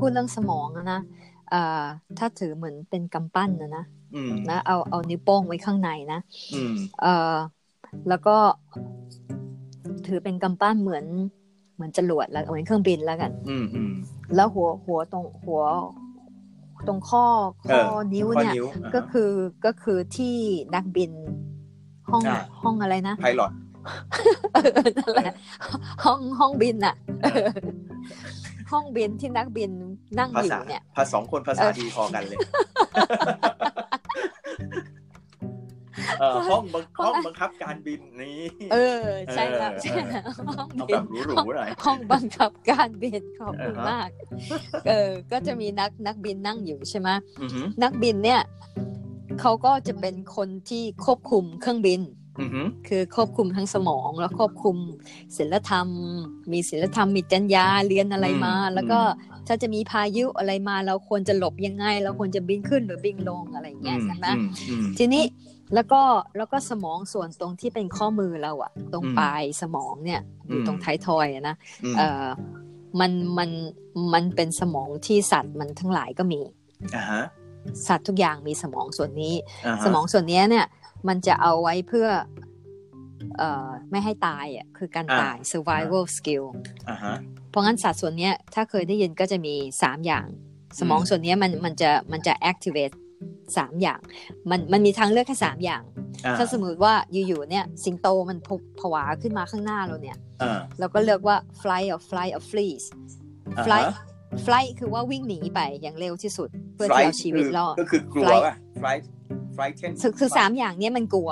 พูดเรื่องสมองอะนะเอ่อถ้าถือเหมือนเป็นกำปั้นนะนะอืมนะเอาเอานิ้วโป้งไว้ข้างในนะอืมเอ่อแล้วก็ถือเป็นกำปั้นเหมือนเหมือนจรวดแล้วเหมือนเครื่องบินแล้วกันอืมอืมแล้วหัวหัวตรงหัวตรงข้อข้อเออนิ้วข้อเนี่ยนิ้วอ่าฮะก็คือก็คือที่นักบินห้องอ่าห้องอะไรนะไพลอตเออนั่นแหละห้องห้องบินอะเออ ห้องบินที่นักบินนั่งภาอยู่ษาเนี่ยภาษาสองคนภาษาเออดีพอกันเลยเออห้องบังห้องบังคับการบินนี้เออ ใช่แล้วเออใช่แล้วห้องต้องบิแบนบหรูๆหน่อยห้องบังคับการบินขอบคุณอ่าฮะมาก เออ ก็จะมีนักนักบินนั่งอยู่ใช่ไหมอือหือนักบินเนี่ยเขาก็จะเป็นคนที่ควบคุมเครื่องบิน อือหือคือควบคุมทั้งสมองแล้วควบคุมศิลธรรม มีศิลธรรมมีจรรยาเรียนอะไรมาอืมแล้วก็ถ้าจะมีพายุอะไรมาเราควรจะหลบยังไง เราควรจะบินขึ้นหรือบินลงอะไรอย่างเงี้ยใช่ไหมอือืมทีนี้แล้วก็แล้วก็สมองส่วนตรงที่เป็นข้อมือเราอะตรงอืมปลายสมองเนี่ยอยู่อืมตรงท้ายทอยอะนะอืมเออมันมันมันเป็นสมองที่สัตว์มันทั้งหลายก็มีอ่าฮะสัตว์ทุกอย่างมีสมองส่วนนี้าฮะสมองส่วนเนี้ยเนี่ย มันจะเอาไว้เพื่อเอ่อไม่ให้ตายอะคือการตาย survival skill อ่าฮะเพราะงั้นสัตว์ส่วนเนี้ยถ้าเคยได้ยินก็จะมีสามอย่าง สมองอืมส่วนเนี้ยมันมันจะมันจะ activate สามอย่าง มันมันมีทางเลือกแค่สามอย่างอ่ถ้าสมมติว่าอยู่ๆเนี่ยสิงโตมันพผวาขึ้นมาข้างหน้าเราเนี่ยอ่าเราก็เลือกว่า flight or flight or freeze อ่าฮะ flight flight คือว่าวิ่งหนีไปอย่างเร็วที่สุด เพื่อที่เอาชีวิตรอดก็คือกลัว Flight ป่ะ flight flight ten คือคือสามอย่างเนี้ยมันกลัว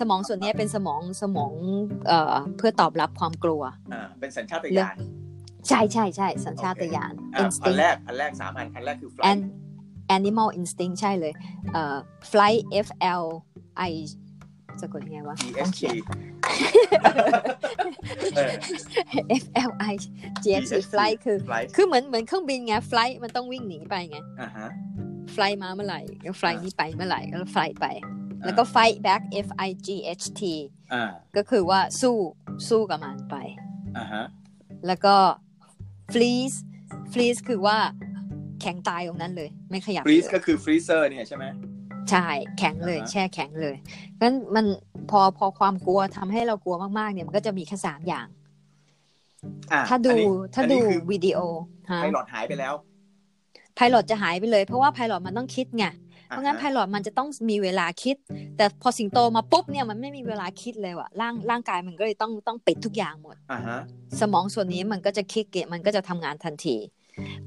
สมองส่วนเนี้ยเป็นสมองสมองเอ่อเพื่อตอบรับความกลัวอ่าเป็นสัญชาตญาณใช่ใช่ใช่สัญชาตญาณอ่าอัน instinct แรกอันแรกสามอันอันแรกคือ flight and animal instinct ใช่เลยเอ่อ flight F L I สะกดยังไงวะ E ต้อ S ง T เขียนเออ F L I G H T EST flight คือ flight คือเหมือนเหมือนเครื่องบินไง flight มันต้องวิ่งหนีไปไง อ่าฮะ flight มาเมื่อไหร่ก็ flight อ่านี้ไปเมื่อไหร่ก็ flight ไป แล้วก็ fight back F I G H T อ่าก็คือว่าสู้สู้กับมันไปอ่าฮะแล้วก็ freeze freeze คือว่าแข็งตายตรงนั้นเลย ไม่ขยับ freeze เลยก็คือ freezer เนี่ยใช่ไหมใช่แข็งเลยอ่าฮะแช่แข็งเลยงั้นมันพอพอความกลัวทำให้เรากลัวมากๆ เนี่ยมันก็จะมีแค่สามอย่างอ่าถ้าดูอันนี้ถ้าอันดูนี้คือวิดีโอฮะไพลอตหายไปแล้ว ไพลอตจะหายไปเลย เพราะว่าไพลอตมันต้องคิดไงเพราะงั้นไพลอตมันจะต้องมีเวลาคิด แต่พอสิงโตมาปุ๊บเนี่ยมันไม่มีเวลาคิดเลยว่ะร่างร่างกายมันก็เลยต้องต้องปิดทุกอย่างหมดอ่าฮะสมองส่วนนี้มันก็จะคิดเกะมันก็จะทำงานทันที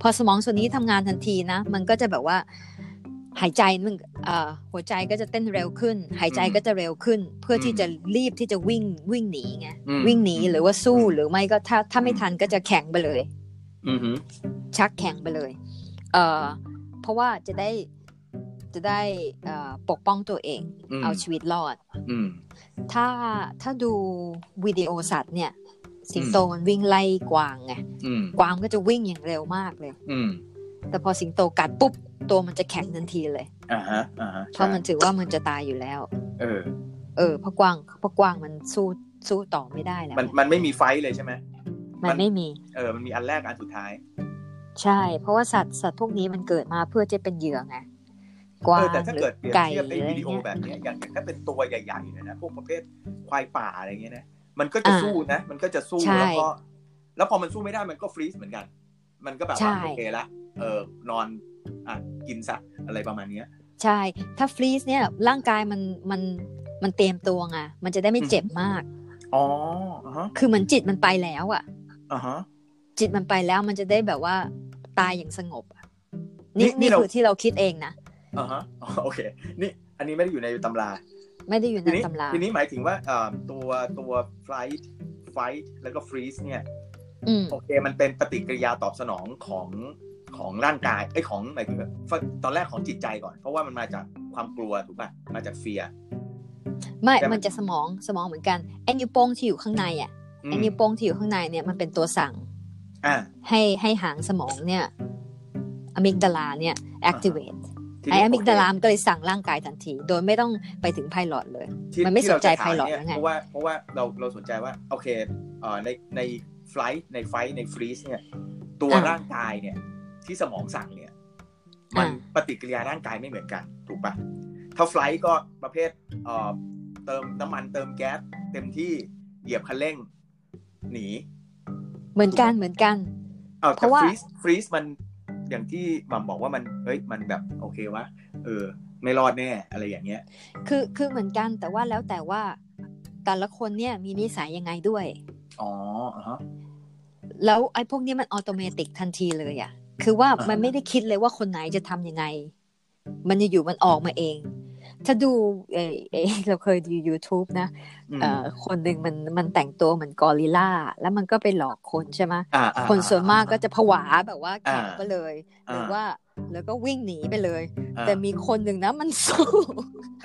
พอสมองส่วนนี้ทำงานทันทีนะ มันก็จะแบบว่าหายใจมันเอ่อหัวใจก็จะเต้นเร็วขึ้น หายใจก็จะเร็วขึ้น เพื่อที่จะรีบที่จะวิ่งวิ่งหนีไงอืมวิ่งหนีหรือว่าสู้หรือไม่ก็ถ้าถ้าไม่ทันก็จะแข็งไปเลยอือฮึชักแข็งไปเลย เอ่อเพราะว่าจะได้จะได้เอ่อปกป้องตัวเองมเอาชีวิตรอดอืมถ้าถ้าดูวิดีโอสัตว์เนี่ย สิงโตมันวิ่งไล่กวางไงอืมกวางก็จะวิ่งอย่างเร็วมากเลยอืมแต่พอสิงโตกัดปุ๊บตัวมันจะแข็งทันทีเลยอ่าฮะอ่าฮะเพราะมันถือว่ามันจะตายอยู่แล้ว เออ เออเพราะกวางเพราะกวางมันสู้สู้ต่อไม่ได้แล้วมันมันไม่มีไฟท์เลยใช่ไหมมันไม่มี เออ มันมีอันแรกอันสุดท้าย ใช่ เพราะว่าสัตว์สัตว์พวกนี้มันเกิดมาเพื่อจะเป็นเหยื่อไงกวาเองอแต่ถ้าหรืเกิอดเปรียบไก่เทียบหไอ้รืออะไรวิดีโอเงี้ยแบบเนี้ยอย่างอย่างถ้าเป็นตัวใหญ่ๆเนี่ยนะพวกประเภทควายป่าอะไรเงี้ยนะมันก็จะอ่าสู้นะ มันก็จะสู้ใช่แล้วก็แล้วพอมันสู้ไม่ได้มันก็ฟรีซเหมือนกัน มันก็แบบใช่ว่าโอเคละเออนอนอะกินซะอะไรประมาณเนี้ย ใช่ ถ้าฟรีซเนี่ยร่างกายมันมันมันเตรียมตัวไงมันจะได้ไม่เจ็บมากอ๋ออ่าฮะคือเหมือนจิตมันไปแล้วอะอ่าฮะ จิตมันไปแล้วมันจะได้แบบว่าตายอย่างสงบอะนี่นี่นี่นี่เราคือที่เราคิดเองนะอ่าฮะอ๋อโอเค นี่อันนี้ไม่ได้อยู่ในตำรา ไม่ได้อยู่ในทีนี้ตำราทีนี้หมายถึงว่าเอ่อตัวตัว flight fight แล้วก็ freeze เนี่ยอืมโอเค มันเป็นปฏิกิริยาตอบสนองของของร่างกายไอ้ยของหมายถึงแบบตอนแรกของจิตใจก่อน เพราะว่ามันมาจากความกลัวถูกป่ะมาจากเฟียไม่แต่มันมันจะสมองสมองเหมือนกันไอ้นิ้วโป้งที่อยู่ข้างในอะไอ้นิ้วโป้งที่อยู่ข้างในเนี่ยมันเป็นตัวสั่งอ่า ให้ให้หางสมองเนี่ยอะมิกดาลาเนี่ย activate ทีไอ้นี้อะมิกดาลาโอมันก็เลยสั่งร่างกายทันที โดยไม่ต้องไปถึงไพลอตเลยเคที่มันไม่ที่เราสนใจะถาม pilot เนี่ยแล้วไงเพราะว่าเพราะว่าเราเราสนใจว่าโอเคเอ่อในใน flight ใน fight ใน freeze เนี่ยตัวอ่าร่างกายเนี่ย ที่สมองสั่งเนี่ย มันอ่าปฏิกิริยาร่างกายไม่เหมือนกัน ถูกปะถ้าไฟลท์ก็ประเภทเอ่อเติมน้ำมันเติมแก๊สเต็มที่เหยียบคันเร่ง หนี เหมือนกันเหมือนกันเอาเพแต่ราะว่าฟรีสฟรีสมันอย่างที่หมัมบอกว่ามันเฮ้ยมันแบบโอเควะเออ ไม่รอดแน่อะไรอย่างเงี้ย คือคือเหมือนกันแต่ว่าแล้วแต่ว่าแต่ละคนเนี่ยมีนิสัยยังไงด้วย อ๋ออ่าฮะแล้วไอ้พวกนี้มันอัตโนมัติทันทีเลยอะ่ะคือว่าอ่ามัมันไม่ได้คิดเลยว่าคนไหนจะทำยังไง มันจะอยู่มันออกมาเอง ถ้าดูเออเออเราเคยดู YouTube นะอืมเอ่อคนหนึ่งมันมันแต่งตัวเหมือนกอริลลาแล้วมันก็ไปหลอกคนใช่ไหมอ่าอ่าคนส่วนมากก็จะผวาแบบว่าแข็งอ่าไปเลยหรือว่าแล้วก็วิ่งหนีไปเลยอ่าแต่มีคนหนึ่งนะมันสู้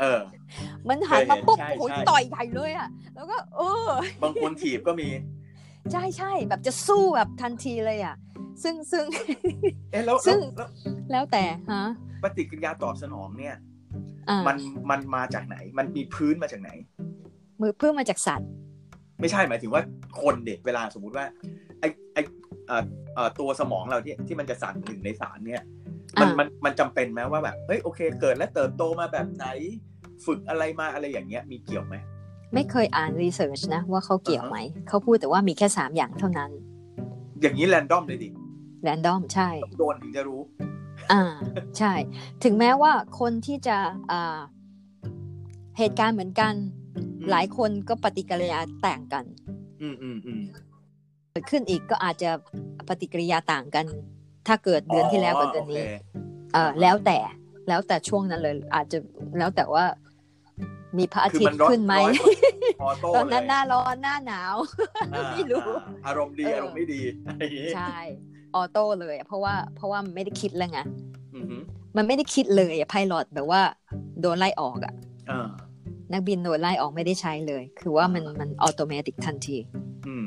เออมันหันมาปุ๊บเคยเห็นใช่โอ้ยใช่ต่อยใหญ่เลยอะ แล้วก็ เออบางคนถีบก็มี ใช่ใช่แบบจะสู้แบบทันทีเลยอะ ซึ่งซึ่งเอ๊ะแล้วซึ่แล้วงแล้วแล้วแต่ฮะปฏิกิริยาตอบสนองเนี่ยอ่า มันมันมาจากไหน มันมีพื้นมาจากไหน มือเพื่อมาจากสัตว์ ไม่ใช่หมายถึงว่าคนเด็กเวลาสมมุติว่าไอไอเอ่อเอ่อตัวสมองเราที่ที่มันจะสั่งหนึ่งในสามเนี่ย มันอ่ามัมันมันจำเป็นไหมว่าแบบเฮ้ยโอเค เกิดและเติบโตมาแบบไหน ฝึกอะไรมาอะไรอย่างเงี้ยมีเกี่ยวไหมไม่เคยอ่านรีเสิร์ชนะว่าเขาเกี่ยวไหม เขาพูดแต่ว่ามีแค่สามอย่างเท่านั้น อย่างนี้แรนดอมเลยดิ แรนดอมใช่ โดนถึงจะรู้ อ่าใช่ ถึงแม้ว่าคนที่จะอ่าเหตุการณ์เหมือนกันมหลายคนก็ปฏิกิริยาต่างกัน อืมอืมอืมเกิดขึ้นอีกก็อาจจะปฏิกิริยาต่างกัน ถ้าเกิดเดือนที่แล้วกับเดือนนี้โคเออแล้วแต่แล้วแต่ช่วงนั้นเลย อาจจะแล้วแต่ว่า มีพระอาคือทิตมันย์ร้อนขึ้นไหมร้อนออโต้ตอนนั้นหเลยน้าร้อนหน้าหนาวอ่าไม่รู้อ่าอารมณ์ดีเออออารมณ์ไม่ดีอะไรอย่างงี้ใช่ ออโต้เลยอะเพราะว่าเพราะว่ามันไม่ได้คิดแล้วไงอือหือมันไม่ได้คิดเลยอะไพลอตแบบว่าโดนไล่ออกอะอ่านักบินโดนไล่ออกไม่ได้ใช้เลย คือว่ามันมันอัตโนมัติทันทีอืม